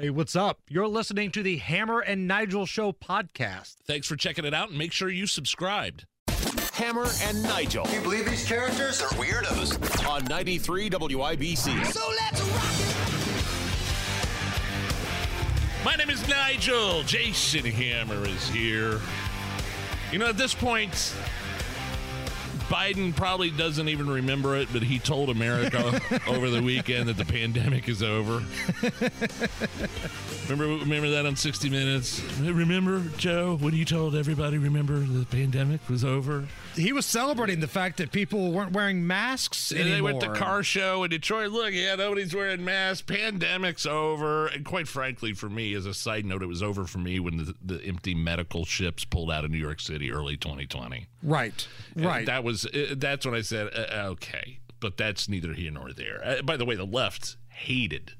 Hey, what's up? You're listening to the Hammer and Nigel Show podcast. Thanks for checking it out and make sure you subscribed. Hammer and Nigel Can you believe these characters are weirdos? on 93 WIBC. So let's rock it! My name is Nigel. Jason Hammer is here. You know, at this point, Biden probably doesn't even remember it, but he told America over the weekend that the pandemic is over. remember, remember that on 60 Minutes? Remember, Joe, when you told everybody, remember the pandemic was over? He was celebrating the fact that people weren't wearing masks And anymore. they went to car show in Detroit. Look, yeah, nobody's wearing masks. Pandemic's over. And quite frankly, for me, as a side note, it was over for me when the, the empty medical ships pulled out of New York City early 2020. Right, And right. That was uh, that's when I said, uh, okay, but that's neither here nor there. Uh, by the way, the left hated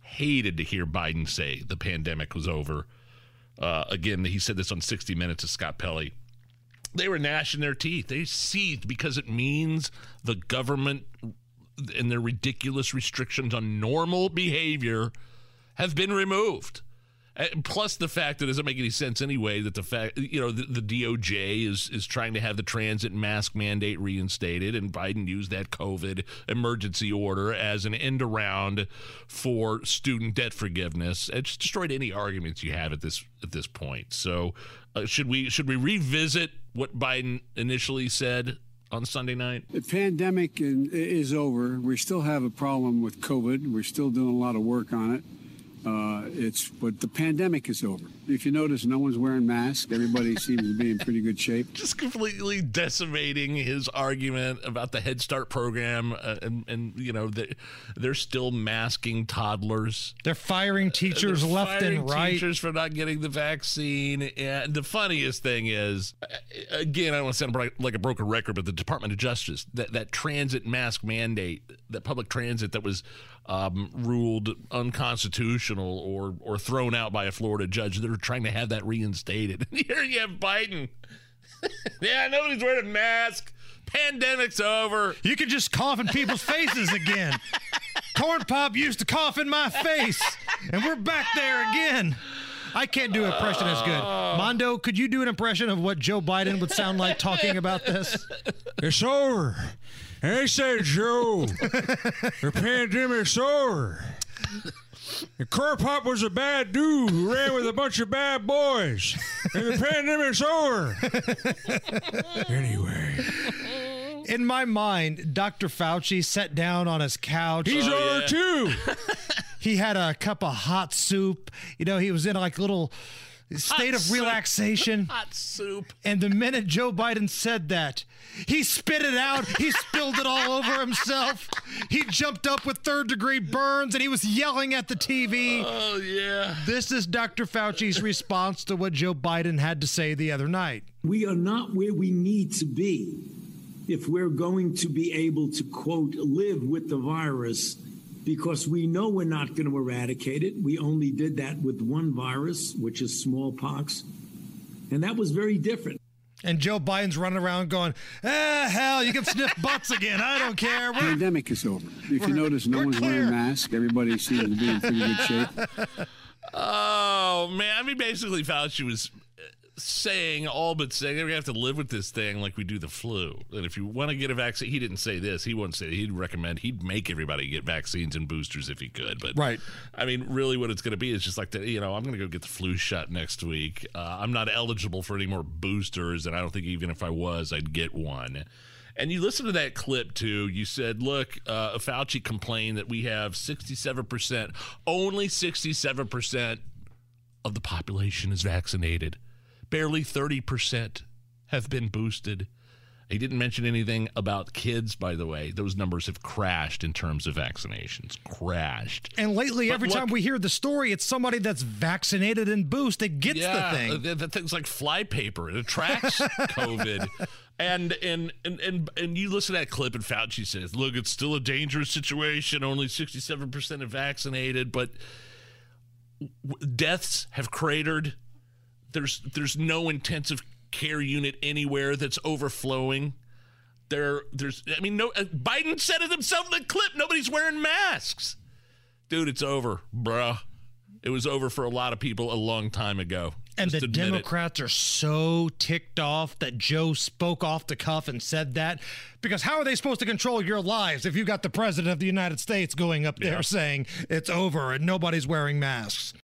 hated to hear Biden say the pandemic was over. Uh, again, he said this on 60 Minutes to Scott Pelley. They were gnashing their teeth. They seethed because it means the government and their ridiculous restrictions on normal behavior have been removed. And plus the fact that it doesn't make any sense anyway that the fact you know the, the DOJ is is trying to have the transit mask mandate reinstated and Biden used that COVID emergency order as an end around for student debt forgiveness. It's destroyed any arguments you have at this at this point. So uh, should we should we revisit what Biden initially said on Sunday night? The pandemic is over. We still have a problem with COVID. We're still doing a lot of work on it. Uh, it's but the pandemic is over. If you notice, no one's wearing masks. Everybody seems to be in pretty good shape. just completely decimating his argument about the Head Start program, uh, and, and you know they, they're still masking toddlers. They're firing teachers They're left firing and right. Teachers for not getting the vaccine. And the funniest thing is, uh, again, I don't want to sound like- like a broken record, but the Department of Justice, that, that transit mask mandate, that public transit that was um, ruled unconstitutional or, or thrown out by a Florida judge, they're trying to have that reinstated. Here you have Biden. yeah, nobody's wearing a mask. Pandemic's over. You can just cough in people's faces again. Corn Pop used to cough in my face, and we're back there again. I can't do an impression as good. Mondo, could you do an impression of what Joe Biden would sound like talking about this? It's over. They said, Joe, the pandemic's over. And Corn Pop was a bad dude who ran with a bunch of bad boys. And the pandemic's over. anyway, In my mind, Dr. Fauci sat down on his couch. he's Oh, over yeah. too. He had a cup of hot soup. You know, he was in like little state of soup. relaxation. Hot soup. And the minute Joe Biden said that, he spit it out. He spilled it all over himself. He jumped up with third degree burns and he was yelling at the TV. Oh, yeah. This is Dr. Fauci's response to what Joe Biden had to say the other night. We are not where we need to be if we're going to be able to, quote, live with the virus because we know we're not going to eradicate it. We only did that with one virus, which is smallpox. And that was very different. And Joe Biden's running around going, ah, hell, you can sniff butts again. I don't care. We're Pandemic is over. If you notice, no one's clear. wearing masks. Everybody seems to be in pretty good shape. Oh, man. I mean, basically, Fauci was saying, all but saying, we have to live with this thing like we do the flu. And if you want to get a vaccine, he didn't say this. He wouldn't say He'd recommend, he'd make everybody get vaccines and boosters if he could. But, Right. I mean, really, what it's going to be is just like, the, you know, I'm going to go get the flu shot next week. Uh, I'm not eligible for any more boosters. And I don't think even if I was, I'd get one. And you listen to that clip too. You said, look, uh, Fauci complained that we have 67%, only 67% of the population is vaccinated. Barely 30% have been boosted. He didn't mention anything about kids, by the way. Those numbers have crashed in terms of vaccinations. Crashed. And lately, But every look- time we hear the story, it's somebody that's vaccinated and boosted that gets yeah, the thing. That, that thing's like flypaper. It attracts COVID. And, and and and and you listen to that clip, and Fauci says, "Look, it's still a dangerous situation. Only sixty-seven percent are vaccinated, but deaths have cratered. There's there's no intensive care unit anywhere that's overflowing. There there's I mean no uh, Biden said it himself in the clip. Nobody's wearing masks, dude. It's over, bruh. It was over for a lot of people a long time ago. And Just the admit it. Democrats are so ticked off that Joe spoke off the cuff and said that. Because how are they supposed to control your lives if you got the president of the United States going up there saying it's over and nobody's wearing masks?